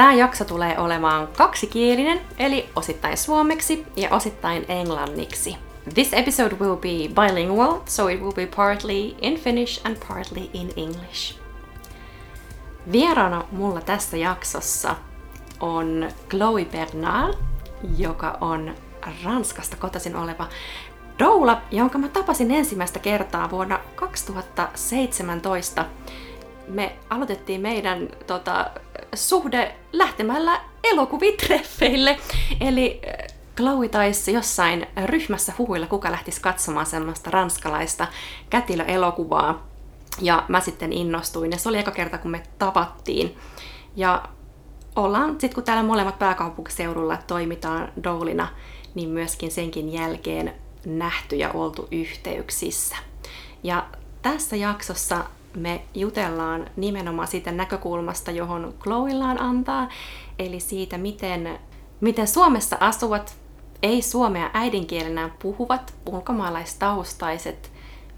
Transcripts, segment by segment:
Tämä jakso tulee olemaan kaksikielinen, eli osittain suomeksi ja osittain englanniksi. This episode will be bilingual, so it will be partly in Finnish and partly in English. Vieraana mulla tässä jaksossa on Chloe Bernal, joka on Ranskasta kotoisin oleva doula, jonka mä tapasin ensimmäistä kertaa vuonna 2017 me aloitettiin meidän tota, suhde lähtemällä elokuvitreffeille. Eli äh, Chloe taisi jossain ryhmässä huhuilla, kuka lähtisi katsomaan semmoista ranskalaista kätilöelokuvaa. Ja mä sitten innostuin, ja se oli eka kerta, kun me tavattiin. Ja ollaan, sitten kun täällä molemmat pääkaupunkiseudulla toimitaan doulina, niin myöskin senkin jälkeen nähty ja oltu yhteyksissä. Ja tässä jaksossa me jutellaan nimenomaan siitä näkökulmasta, johon Chloillaan antaa, eli siitä, miten, miten Suomessa asuvat, ei suomea äidinkielenään puhuvat ulkomaalaistaustaiset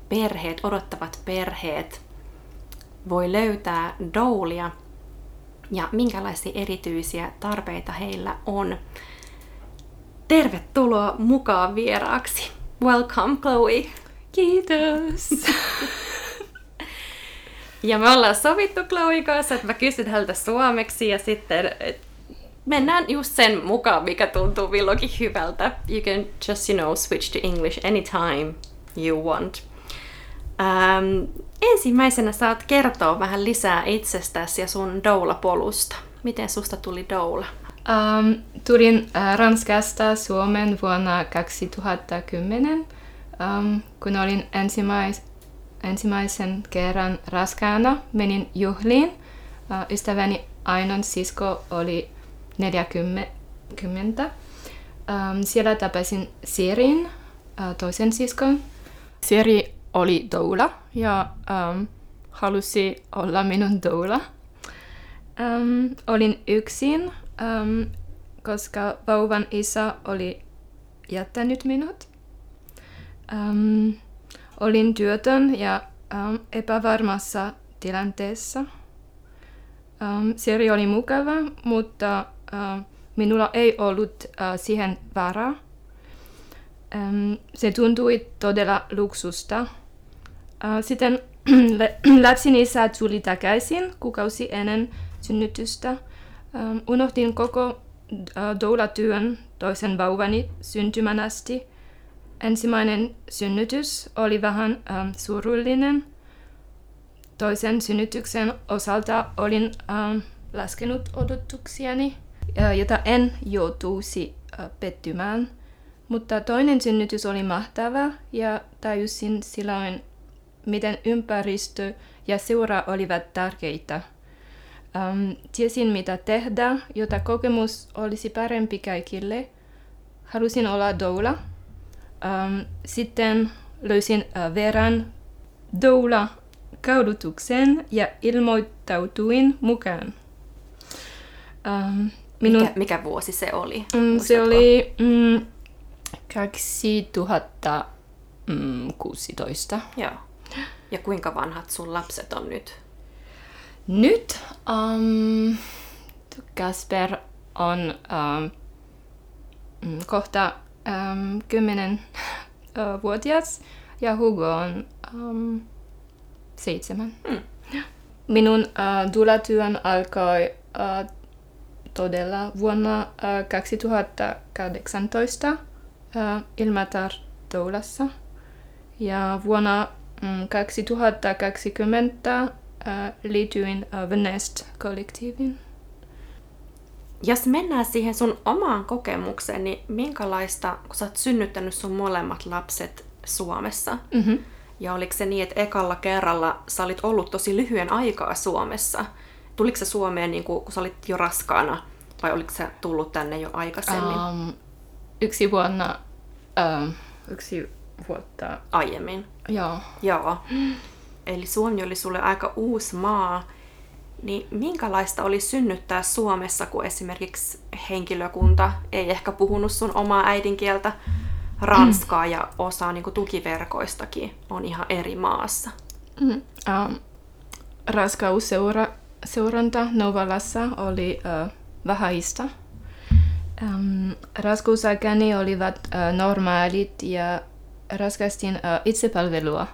perheet, odottavat perheet, voi löytää doulia ja minkälaisia erityisiä tarpeita heillä on. Tervetuloa mukaan vieraaksi. Welcome, Chloe. Kiitos. Ja me ollaan sovittu Chloe kanssa, että mä kysyn häneltä suomeksi ja sitten mennään just sen mukaan, mikä tuntuu milloinkin hyvältä. You can just, you know, switch to English anytime you want. Ähm, ensimmäisenä saat kertoa vähän lisää itsestäsi ja sun doula-polusta. Miten susta tuli doula? Um, tulin uh, Ranskasta Suomen vuonna 2010, um, kun olin ensimmäis, ensimmäisen kerran raskaana menin juhliin. Uh, ystäväni Ainon sisko oli 40. Um, siellä tapasin Sirin, toisen siskon. Siri oli doula ja um, halusi olla minun doula. Um, olin yksin, um, koska vauvan isä oli jättänyt minut. Um, Olin työtön ja ähm, epävarmassa tilanteessa. Ähm, Seri oli mukava, mutta äh, minulla ei ollut äh, siihen varaa. Ähm, se tuntui todella luksusta. Äh, sitten lapsin isä tuli takaisin kuukausi ennen synnytystä. Ähm, unohdin koko äh, doula-työn toisen vauvani syntymän asti – Ensimmäinen synnytys oli vähän ähm, surullinen. Toisen synnytyksen osalta olin ähm, laskenut odotuksiani, äh, jota en joutuisi äh, pettymään. Mutta toinen synnytys oli mahtava ja tajusin silloin, miten ympäristö ja seura olivat tärkeitä. Ähm, tiesin, mitä tehdä, jotta kokemus olisi parempi kaikille. Halusin olla doula sitten löysin uh, verran doula kaudutuksen ja ilmoittautuin mukaan. Um, minun, mikä, mikä vuosi se oli? Mm, se oli mm, 2016. Mm, Joo. Ja kuinka vanhat sun lapset on nyt? Nyt um, Kasper on um, kohta um, 10 uh, vuotias ja Hugo on um, seitsemän. Hmm. Minun uh, dulatyön alkoi uh, todella vuonna uh, 2018 uh, Ilmatar Doulassa. Ja vuonna um, 2020 uh, liityin uh, The Nest-kollektiiviin. Jos mennään siihen sun omaan kokemukseen, niin minkälaista, kun sä oot synnyttänyt sun molemmat lapset Suomessa, mm-hmm. ja oliko se niin, että ekalla kerralla sä olit ollut tosi lyhyen aikaa Suomessa, Tuliko se Suomeen, niin kuin, kun sä olit jo raskaana, vai oliko se tullut tänne jo aikaisemmin? Um, yksi vuonna, um, yksi vuotta, Aiemmin. joo. Joo. Eli Suomi oli sulle aika uusi maa. Niin minkälaista oli synnyttää Suomessa, kun esimerkiksi henkilökunta ei ehkä puhunut sun omaa äidinkieltä, ranskaa ja osa niin kuin tukiverkoistakin on ihan eri maassa? Mm. Um, raskausseura, seuranta Novalassa oli uh, vähäistä. Um, raskausaikani olivat uh, normaalit ja raskastin uh, itsepalvelua.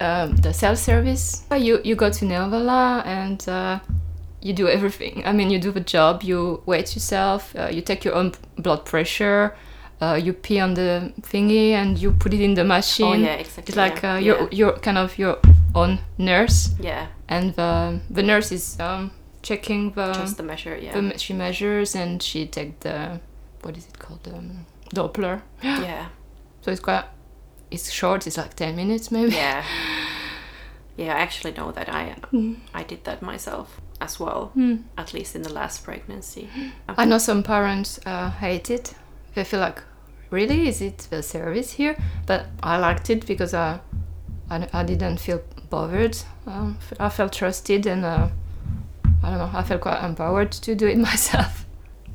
Um, the self-service. You, you go to Novala and uh, you do everything. I mean, you do the job, you weight yourself, uh, you take your own blood pressure, uh, you pee on the thingy and you put it in the machine. Oh, yeah, exactly, It's like yeah, uh, you're, yeah. you're kind of your own nurse, Yeah, and the, the nurse is um, checking the, just the measure, yeah. the she measures and she take the what is it called um, Doppler. yeah, So it's quite it's short. It's like ten minutes maybe. yeah. Yeah, I actually know that I I did that myself as well, Hmm. at least in the last pregnancy. I know some parents uh, hate it. They feel like, really, is it the service here? But I liked it because I, I, I didn't feel bothered. Um, I felt trusted and uh, I don't know, I felt quite empowered to do it myself.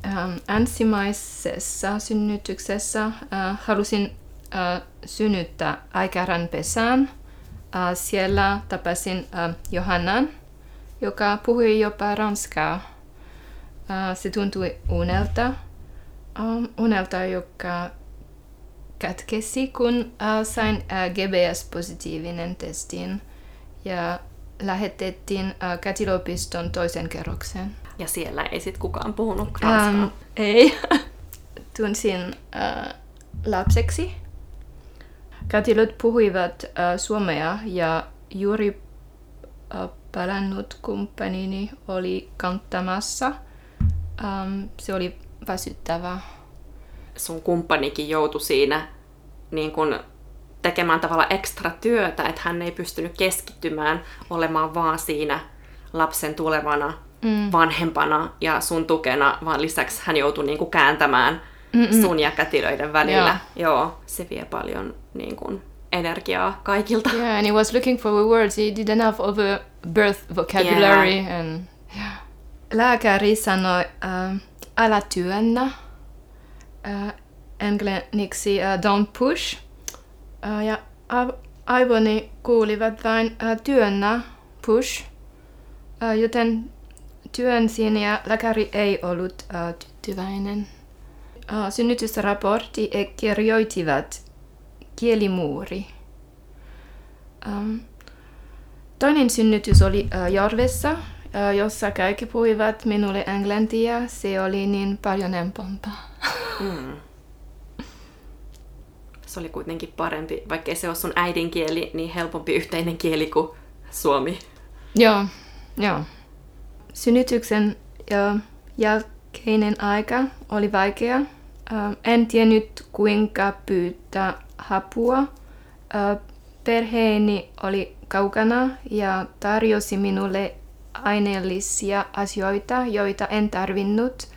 Um, ensimmäisessä synnytyksessä uh, halusin uh, synnyttää Aikäran pesään. Uh, siellä tapasin uh, Johannan, joka puhui jopa ranskaa. Uh, se tuntui unelta, um, unelta, joka katkesi, kun uh, sain uh, GBS-positiivinen testin ja lähetettiin uh, kätilöopiston toisen kerroksen. Ja siellä ei sit kukaan puhunut ranskaa. Um, ei. Tunsin uh, lapseksi. Kätilöt puhuivat uh, suomea ja juuri uh, palannut kumppanini oli kantamassa. Um, se oli väsyttävää. sun kumppanikin joutui siinä niin kun tekemään tavalla ekstra työtä, että hän ei pystynyt keskittymään olemaan vaan siinä lapsen tulevana mm. vanhempana ja sun tukena, vaan lisäksi hän joutui niin kuin kääntämään Mm-mm. sun ja kätilöiden välillä. Joo. Joo, se vie paljon niin kuin, energiaa kaikilta. Yeah, and he was looking for the words. He didn't have all the birth vocabulary. Yeah. And yeah. Lääkäri sanoi, uh, älä työnnä. Uh, englanniksi uh, don't push. Uh, ja aivoni kuulivat vain uh, työnnä, push. Uh, joten työnsin ja lääkäri ei ollut uh, tyytyväinen. Uh, synnytysraportti e kirjoitivat kielimuuri. Toinen synnytys oli uh, Jorvessa, uh, jossa kaikki puhuivat minulle englantia. Se oli niin paljon helpompaa. Mm. Se oli kuitenkin parempi, vaikkei se ole sun äidinkieli, niin helpompi yhteinen kieli kuin suomi. Joo, joo. Synnytyksen jälkeinen aika oli vaikea. En tiennyt kuinka pyytää apua. Perheeni oli kaukana ja tarjosi minulle aineellisia asioita, joita en tarvinnut.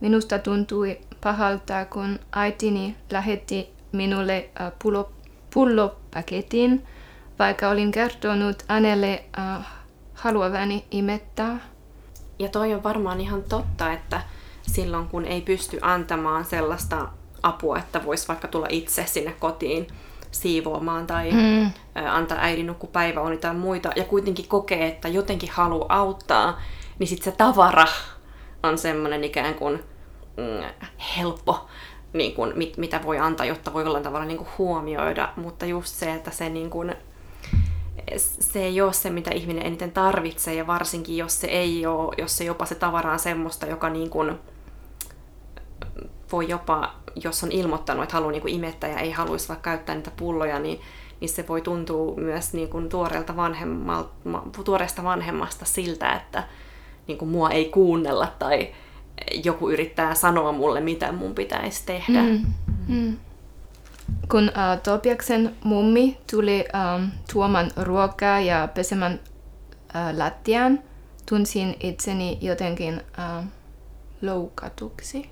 Minusta tuntui pahalta, kun äitini lähetti minulle pullo, pullopaketin, vaikka olin kertonut hänelle haluavani imettää. Ja toi on varmaan ihan totta, että silloin kun ei pysty antamaan sellaista apua, että voisi vaikka tulla itse sinne kotiin siivoamaan tai mm. antaa äidin nukkupäiväuni tai muita, ja kuitenkin kokee, että jotenkin haluaa auttaa, niin sitten se tavara on semmoinen ikään kuin mm, helppo, niin kuin, mit, mitä voi antaa, jotta voi jollain tavalla niin kuin huomioida, mutta just se, että se, niin kuin, se ei ole se, mitä ihminen eniten tarvitsee, ja varsinkin jos se ei ole, jos se jopa se tavara on semmoista, joka niin kuin, voi jopa, jos on ilmoittanut, että haluaa niin kuin imettää ja ei haluaisi vaikka käyttää niitä pulloja, niin, niin se voi tuntua myös niin kuin tuoreelta vanhemmalta, tuoreesta vanhemmasta siltä, että niin kuin mua ei kuunnella tai joku yrittää sanoa mulle, mitä mun pitäisi tehdä. Mm. Mm. Kun uh, Topiaksen mummi tuli um, tuomaan ruokaa ja pesemään äh, lattiaan, tunsin itseni jotenkin äh, loukatuksi.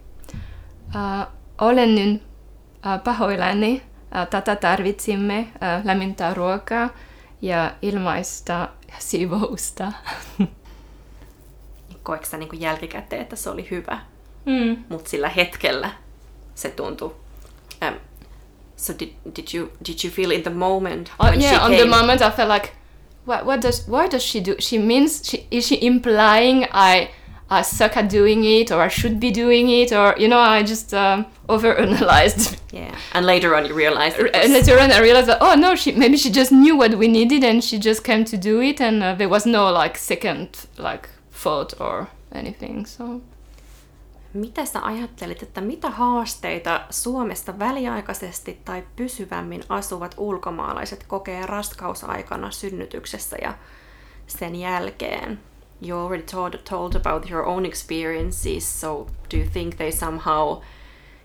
Äh, olen nyt äh, pahoillani. Äh, tätä tarvitsimme, äh, lämmintä ruokaa ja ilmaista siivousta. Koetko niin jälkikäteen, että se oli hyvä? Mm. Mutta sillä hetkellä se tuntui... Um, so did, did you did you feel in the moment Oh, when she yeah, on came? the moment I felt like, what, what does, why does she do? She means, she, is she implying I, I suck at doing it or I should be doing it or, you know, I just um, overanalyzed. Yeah, and later on you realized And later on I realized that, oh no, she, maybe she just knew what we needed and she just came to do it and uh, there was no like second like thought or anything, so. Mitä sä ajattelit, että mitä haasteita Suomesta väliaikaisesti tai pysyvämmin asuvat ulkomaalaiset kokee raskausaikana synnytyksessä ja sen jälkeen? You already told, told about your own experiences, so do you think they somehow,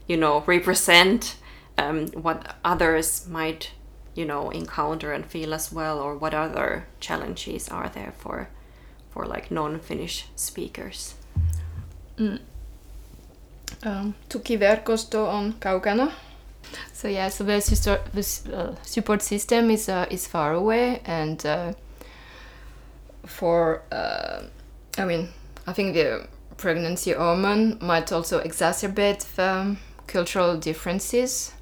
you know, represent um, what others might, you know, encounter and feel as well, or what other challenges are there for, for like non-Finnish speakers? Um, tukiverkosto on kaukana. So yeah, so the, uh, support system is uh, is far away, and uh, for uh, I mean, I think the pregnancy hormone might also exacerbate cultural differences,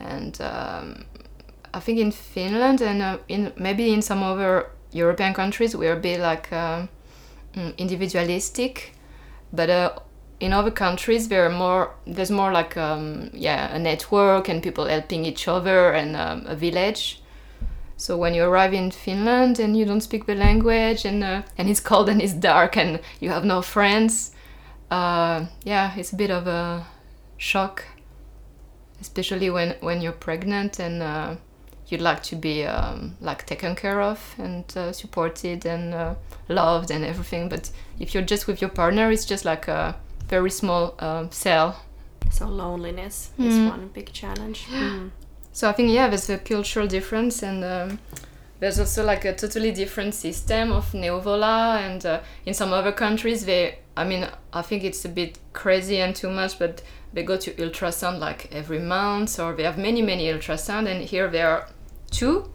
and um, I think in Finland and uh, in maybe in some other European countries we're a bit like um, mm, individualistic, but uh, in other countries there are more there's more like um, yeah a network and people helping each other and um, a village so when you arrive in finland and you don't speak the language and uh, and it's cold and it's dark and you have no friends uh, yeah it's a bit of a shock especially when when you're pregnant and uh, you'd like to be um, like taken care of and uh, supported and uh, loved and everything but if you're just with your partner it's just like a very small um, cell So loneliness is Mm. one big challenge. Mm. So i think yeah there's a cultural difference and um, there's also like a totally different system of neuvola and uh, in some other countries they i mean i think it's a bit crazy and too much but they go to ultrasound like every month or they have many many ultrasound and here there are two.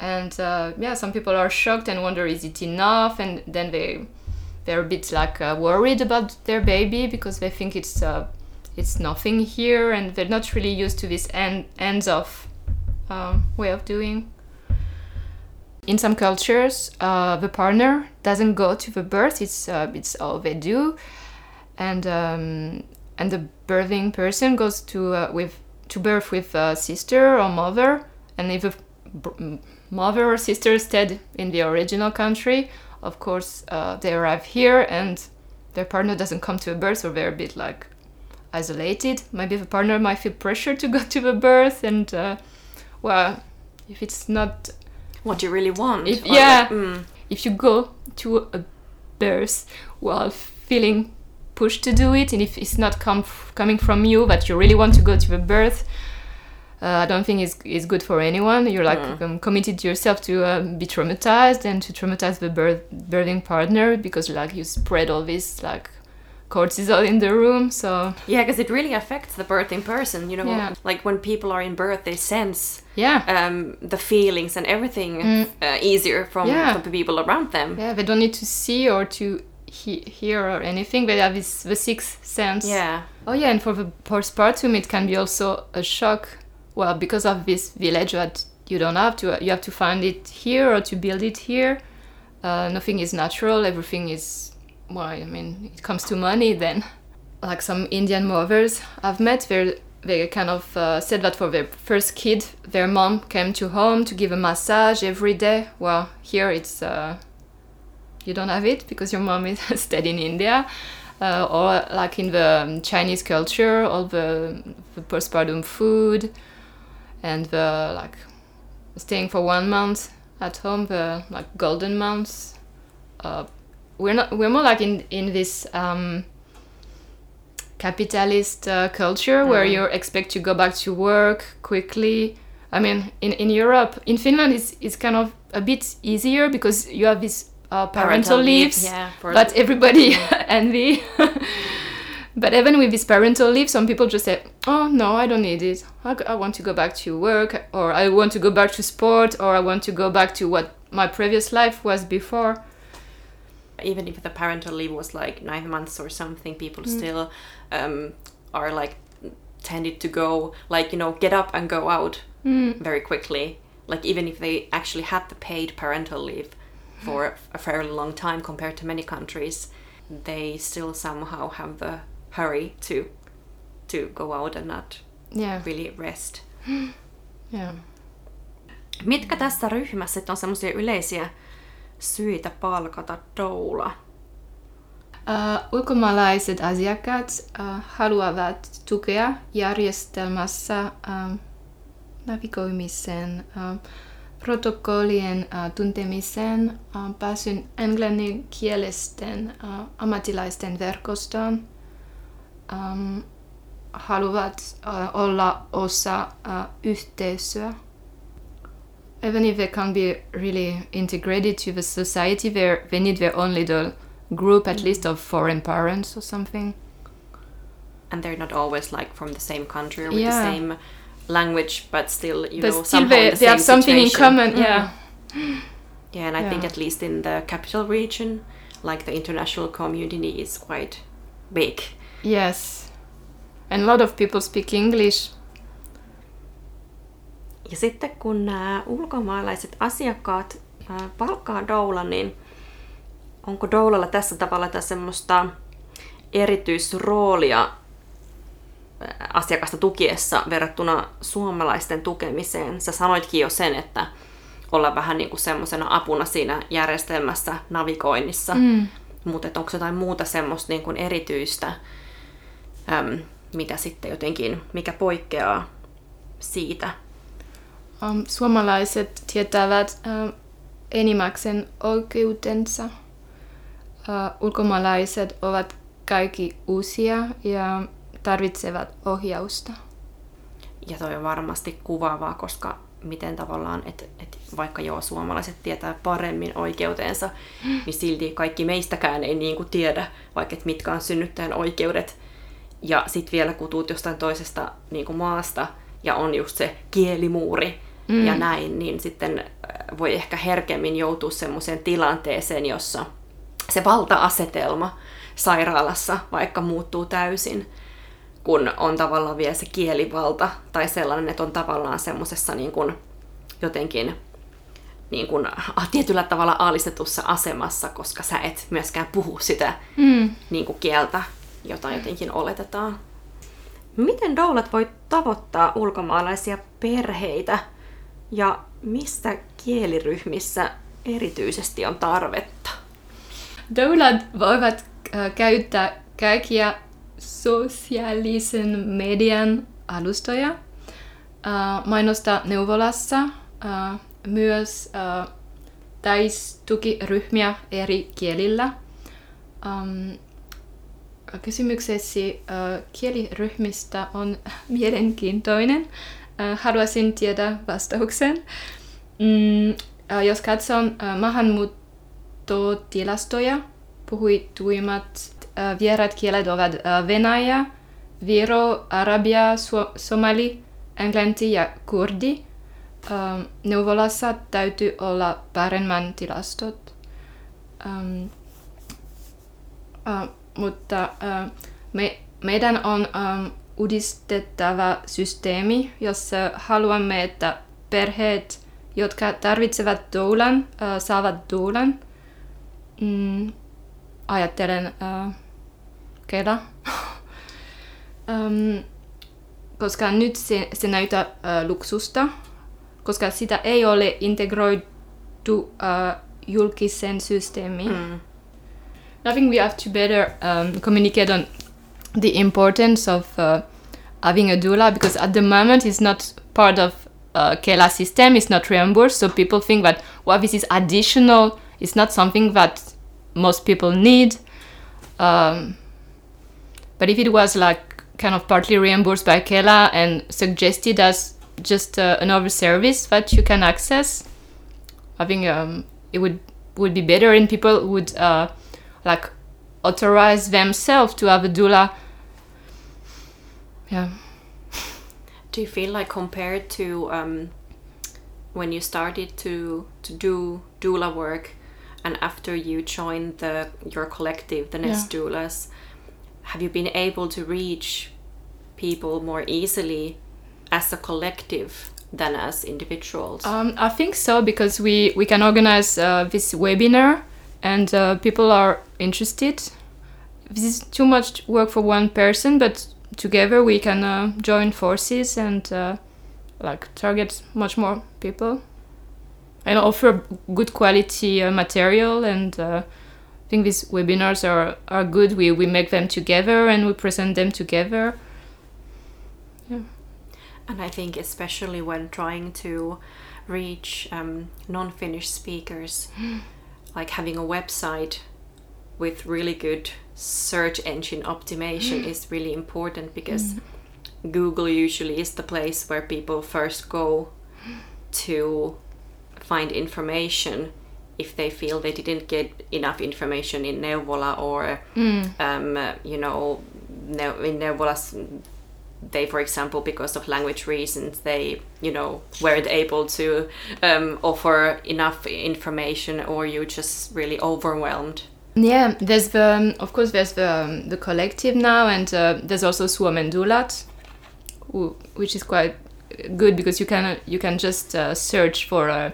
And uh, yeah some people are shocked and wonder is it enough? And then they they're a bit like uh, worried about their baby because they think it's uh, it's nothing here and they're not really used to this end ends of um, way of doing. In some cultures uh, the partner doesn't go to the birth it's uh, it's all they do. And um, and the birthing person goes to uh, with to birth with a sister or mother. And if the mother or sister stayed in the original country of course uh, they arrive here and their partner doesn't come to a birth so they're a bit like isolated maybe the partner might feel pressure to go to the birth and uh, well if it's not What you really want. If- yeah. like, mm, if you go to a birth while feeling pushed to do it and if it's not come coming from you that you really want to go to the birth uh, I don't think it's, it's good for anyone. You're like Mm. um, committed to yourself to uh, be traumatized and to traumatize the birth birthing partner because like you spread all this like cortisol in the room. So yeah, because it really affects the birthing person. You know, Yeah. like when people are in birth, they sense yeah, um, the feelings and everything Mm. uh, easier from, Yeah. from the people around them. yeah, they don't need to see or to he- hear or anything. They have this the sixth sense. Yeah. Oh yeah, and for the postpartum, it can be also a shock. Well, because of this village that you don't have to, you have to find it here or to build it here. Uh, nothing is natural. Everything is, well, I mean, it comes to money then. Like some Indian mothers I've met, they they kind of uh, said that for their first kid, their mom came to home to give a massage every day. Well, here it's uh, you don't have it because your mom is stayed in India uh, or like in the um, Chinese culture, all the, the postpartum food and the like staying for one month at home, the like golden months. Uh, we're not. We're more like in in this um, capitalist uh, culture where Mm. you expect to go back to work quickly. I mean, in, in Europe, in Finland, it's, it's kind of a bit easier because you have this uh, parental, leaves yeah. But everybody envy. but even with this parental leave, some people just say, "Oh no, I don't need it. I want to go back to work, or I want to go back to sport, or I want to go back to what my previous life was before." Even if the parental leave was like nine months or something, people Mm. still um, are like tended to go like you know get up and go out Mm. very quickly. Like even if they actually had the paid parental leave for a fairly long time compared to many countries, they still somehow have the hurry to to go out and not Yeah, really rest. yeah. Mitkä tässä ryhmässä on semmoisia yleisiä syitä palkata doula? Uh, ulkomaalaiset asiakkaat uh, haluavat tukea järjestelmässä um, navigoimisen, uh, protokollien uh, tuntemisen, uh, pääsyn englanninkielisten uh, ammattilaisten verkostoon, um, haluavat uh, olla osa uh, yhteisöä. Even if they can't be really integrated to the society, they they need their own little group, at least of foreign parents or something. and they're not always like from the same country or with Yeah. the same language, but still, you but know, still, they, the they have something in common. Mm. Yeah. Yeah, and I think at least in the capital region, like the international community is quite big. Yes. And a lot of people speak English. Ja sitten kun nämä ulkomaalaiset asiakkaat ää, palkkaa doulan, niin onko doulalla tässä tavalla tässä semmoista erityisroolia asiakasta tukiessa verrattuna suomalaisten tukemiseen? Sä sanoitkin jo sen, että olla vähän niin kuin semmoisena apuna siinä järjestelmässä, navigoinnissa. Mm. Mutta onko jotain muuta semmoista niin kuin erityistä, äm, mitä sitten jotenkin, mikä poikkeaa siitä? Um, suomalaiset tietävät um, enimmäkseen oikeutensa. Uh, ulkomaalaiset ovat kaikki uusia ja tarvitsevat ohjausta. Ja toi on varmasti kuvaavaa, koska miten tavallaan, että et vaikka joo, suomalaiset tietää paremmin oikeutensa, niin silti kaikki meistäkään ei niin kuin tiedä, vaikka et mitkä on synnyttäjän oikeudet. Ja sitten vielä kun tuut jostain toisesta niin kuin maasta ja on just se kielimuuri mm. ja näin, niin sitten äh, voi ehkä herkemmin joutua semmoiseen tilanteeseen, jossa se valta-asetelma sairaalassa vaikka muuttuu täysin kun on tavallaan vielä se kielivalta tai sellainen, että on tavallaan semmoisessa niin kuin jotenkin niin kuin tietyllä tavalla alistetussa asemassa, koska sä et myöskään puhu sitä Mm. niin kuin kieltä, jota jotenkin oletetaan. Miten doulat voi tavoittaa ulkomaalaisia perheitä ja mistä kieliryhmissä erityisesti on tarvetta? Doulat voivat äh, käyttää kaikkia sosiaalisen median alustoja, äh, mainostaa neuvolassa, äh, myös täistukiryhmiä eri kielillä. Ähm, kysymyksesi kieliryhmistä on mielenkiintoinen. Äh, haluaisin tietää vastauksen. Mm, äh, jos katson äh, maahanmuuttotilastoja, puhuituimmat vieraat kielet ovat Venäjä, Viro, Arabia, Somali, englanti ja kurdi. Neuvolassa täytyy olla paremman tilastot. Ähm, äh, mutta äh, me, meidän on ähm, uudistettava systeemi, jossa haluamme, että perheet, jotka tarvitsevat doulan, saavat doulan. Mm, ajattelen äh, Kela. um, koska nyt se, se näyttää äh, luksusta, koska sitä ei ole integroitu äh, julkisen systeemiin. Mm. I think we have to better um, communicate on the importance of uh, having a doula because at the moment it's not part of uh, Kela system. It's not reimbursed, so people think that well, this is additional. It's not something that most people need. Um, but if it was like kind of partly reimbursed by Kela and suggested as just uh, another service that you can access, I think um, it would would be better, and people would uh, like authorize themselves to have a doula. Yeah. Do you feel like compared to um, when you started to to do doula work, and after you joined the your collective, the Nest Doulas, have you been able to reach people more easily as a collective than as individuals? Um, I think so because we we can organize uh, this webinar and uh, people are interested. This is too much work for one person, but together we can uh, join forces and uh, like target much more people and offer good quality uh, material and. uh, I think these webinars are, are good. We, we make them together and we present them together. Yeah. And I think especially when trying to reach um, non-Finnish speakers, like having a website with really good search engine optimization is really important because Google usually is the place where people first go to find information if they feel they didn't get enough information in Neuvola or um, uh, you know in Neuvola's they for example because of language reasons they you know weren't able to um, offer enough information or you just really overwhelmed Yeah, there's the um, of course there's the um, the collective now, and uh, there's also Suomen Dulat, who, which is quite good because you can you can just uh, search for uh,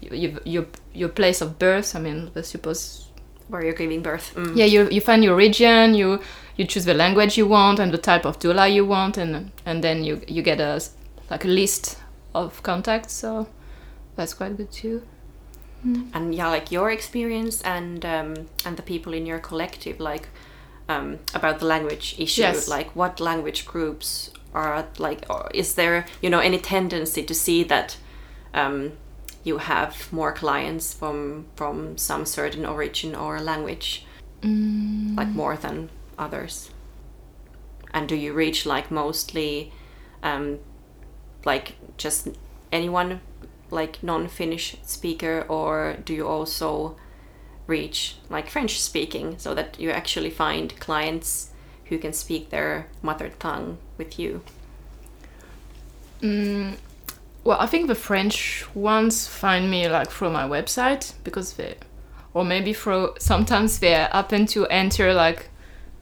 your, your your place of birth. I mean, I suppose where you're giving birth Mm. yeah, you you find your region, you you choose the language you want and the type of doula you want, and and then you you get a like a list of contacts. So that's quite good too. And yeah like your experience and um, and the people in your collective like um, about the language issue Yes. like what language groups are like or is there you know any tendency to see that um, you have more clients from from some certain origin or language? Like more than others? And do you reach like mostly um, like just anyone like non-finnish speaker or do you also reach like french speaking so that you actually find clients who can speak their mother tongue with you? Mm, well, I think the French ones find me like through my website because they, or maybe through sometimes they happen to enter like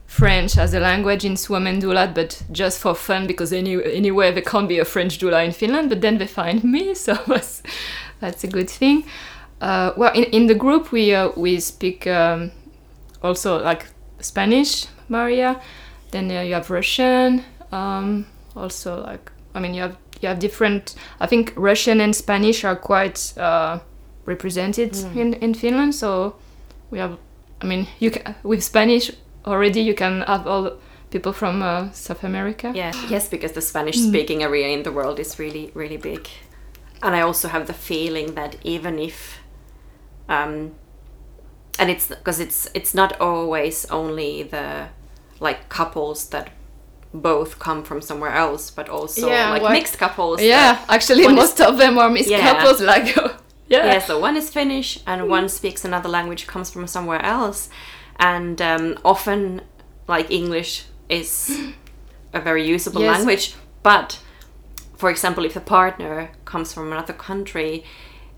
French as a language in Suomen Dulat, but just for fun because any anyway there can't be a French doula in Finland. But then they find me, so that's that's a good thing. Uh, well, in, in the group we uh, we speak um, also like Spanish, Maria. Then uh, you have Russian. Um, also, like I mean, you have you have different. I think Russian and Spanish are quite uh, represented in in Finland. So we have. I mean, you can with Spanish already you can have all people from uh, South America. yeah yes because the spanish speaking area in the world is really really big and i also have the feeling that even if um and it's because it's it's not always only the like couples that both come from somewhere else but also Yeah, like what- mixed couples Yeah, actually, one is- most of them are mixed Yeah. couples. Like, yeah, yeah so one is finnish and one speaks another language comes from somewhere else and um, often like english is a very usable Yes. language but for example if the partner comes from another country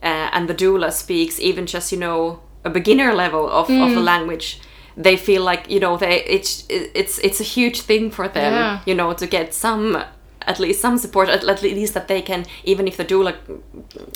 uh, and the doula speaks even just you know a beginner level of, of Mm. the language they feel like you know they it's it's it's a huge thing for them Yeah. you know to get some at least some support at, at least that they can even if the doula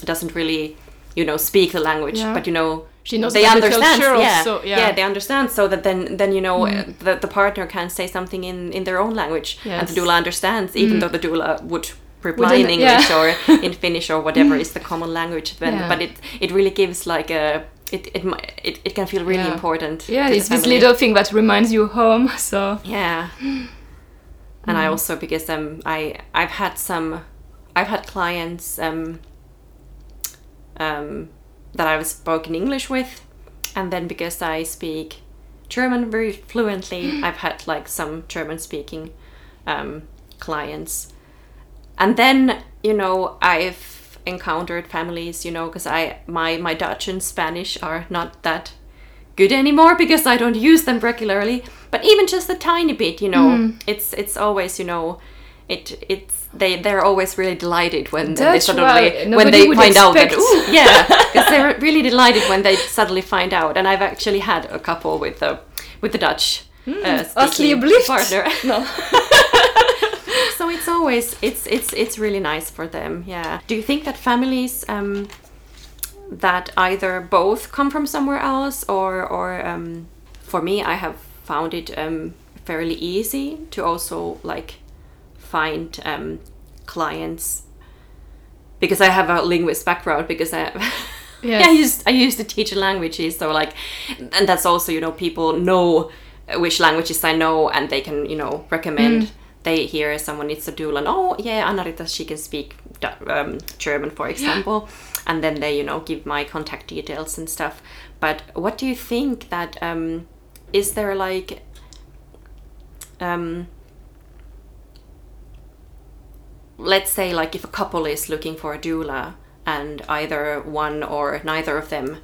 doesn't really you know speak the language Yeah. but you know She knows they the understand yeah. also, yeah. Mm. they understand so that then then you know uh, the, the partner can say something in in their own language and the Yes. Mm. doula understands even though the doula would reply in english yeah. or in finnish or whatever is the common language then Yeah. but it it really gives like a it it, it, it can feel really Yeah. important yeah. It's this little thing that reminds you home. So Yeah. And I also because um I I've had some I've had clients um um that I've spoken English with and then because I speak German very fluently I've had like some German speaking um clients. And then, you know, I've encountered families, you know, because I my my Dutch and Spanish are not that good anymore because I don't use them regularly. But even just a tiny bit, you know, Mm. it's it's always you know, it it's they they're always really delighted when they suddenly right. when they find out that ooh, yeah, because they're really delighted when they suddenly find out. And I've actually had a couple with the with the Dutch. Uh, speaking partner. No. so it's always it's it's it's really nice for them yeah do you think that families um that either both come from somewhere else or or um for me i have found it um fairly easy to also like find um clients because i have a linguist background because i Yes. I used I used to teach languages, so like, and that's also you know people know which languages I know, and they can you know recommend. They hear someone needs a doula, and oh yeah, Anarita she can speak um, German, for example, and then they you know give my contact details and stuff. But what do you think that um, is there like um, let's say like if a couple is looking for a doula and either one or neither of them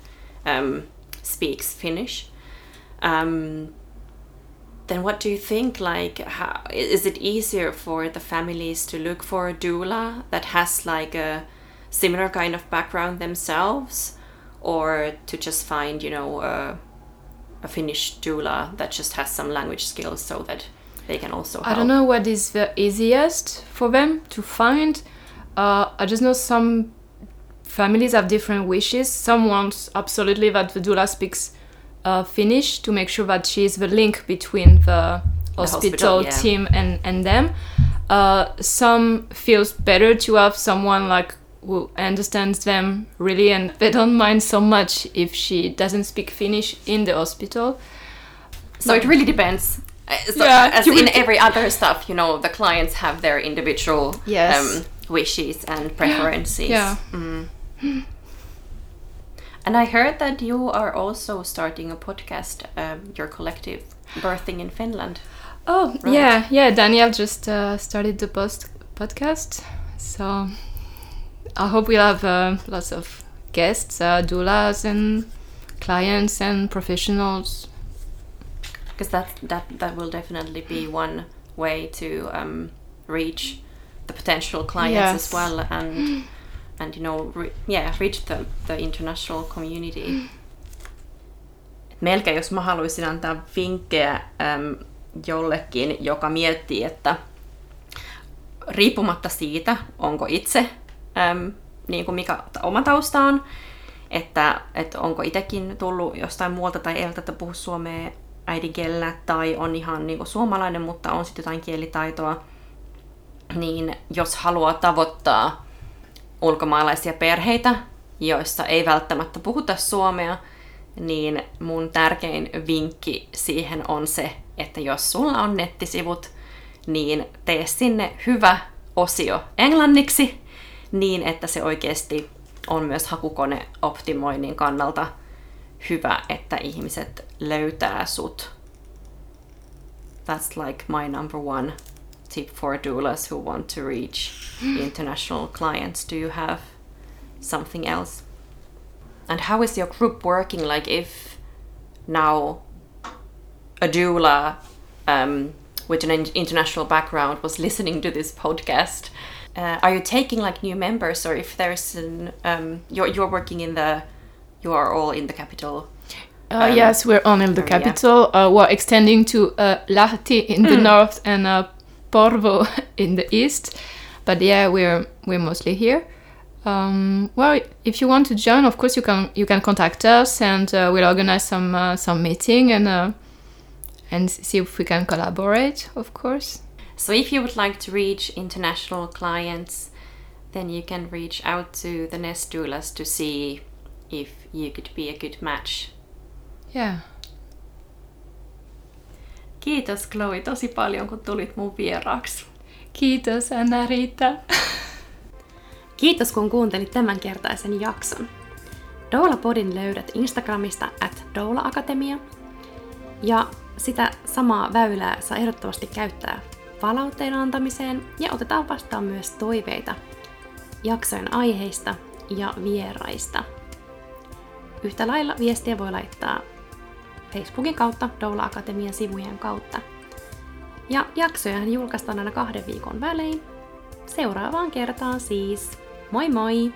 um, speaks Finnish, um, then what do you think? Like, how, is it easier for the families to look for a doula that has like a similar kind of background themselves, or to just find you know a, a Finnish doula that just has some language skills so that they can also help? I don't know what is the easiest for them to find. Uh, I just know some families have different wishes. Some want absolutely that the doula speaks uh, Finnish to make sure that she is the link between the hospital, hospital, yeah. team and, and them. Uh, some feels better to have someone like who understands them really and they don't mind so much if she doesn't speak Finnish in the hospital. So it really depends. Uh, So Yeah, as in every other stuff, you know, the clients have their individual Yes. um, wishes and preferences. Yeah. Mm. And I heard that you are also starting a podcast, um, your collective, Birthing in Finland. Oh Right. yeah, yeah. Daniel just uh, started the post podcast, so I hope we'll have uh, lots of guests, uh, doulas, and clients and professionals. Because that, that, that will definitely be one way to um, reach the potential clients as Yes. well and and you know re- yeah reach the, the international community melkein jos mä haluaisin antaa vinkkejä äm, jollekin, joka miettii, että riippumatta siitä, onko itse, äm, niin kuin mikä oma tausta on, että, että onko itsekin tullut jostain muualta tai ei välttämättä puhu suomea äidinkielellä tai on ihan niin kuin suomalainen, mutta on sitten jotain kielitaitoa, niin jos haluaa tavoittaa ulkomaalaisia perheitä, joissa ei välttämättä puhuta suomea, niin mun tärkein vinkki siihen on se, että jos sulla on nettisivut, niin tee sinne hyvä osio englanniksi, niin että se oikeasti on myös hakukoneoptimoinnin kannalta hyvä, että ihmiset löytää sut. That's like my number one tip for doulas who want to reach international clients. Do you have something else? And how is your group working? Like, if now a doula um, with an international background was listening to this podcast, uh, are you taking like new members, or if there's an um, you're you're working in the you are all in the capital? Uh, Um, yes, we're on in the area. capital. Uh, we're extending to uh, Lahti in the north and uh, Porvo in the east. But yeah, we're we're mostly here. Um, well, if you want to join, of course you can you can contact us and uh, we'll organize some uh, some meeting and uh, and see if we can collaborate. Of course. So if you would like to reach international clients, then you can reach out to the Nest doulas to see if you could be a good match. Yeah. Kiitos Chloe tosi paljon, kun tulit mun vieraaksi. Kiitos Anna-Riitta. Kiitos, kun kuuntelit tämänkertaisen jakson. Doula-podin löydät Instagramista at Doula Akatemia. Ja sitä samaa väylää saa ehdottomasti käyttää palautteen antamiseen ja otetaan vastaan myös toiveita jaksojen aiheista ja vieraista. Yhtä lailla viestiä voi laittaa Facebookin kautta, Doula Akatemian sivujen kautta. Ja jaksoja julkaistaan aina kahden viikon välein. Seuraavaan kertaan siis. Moi moi!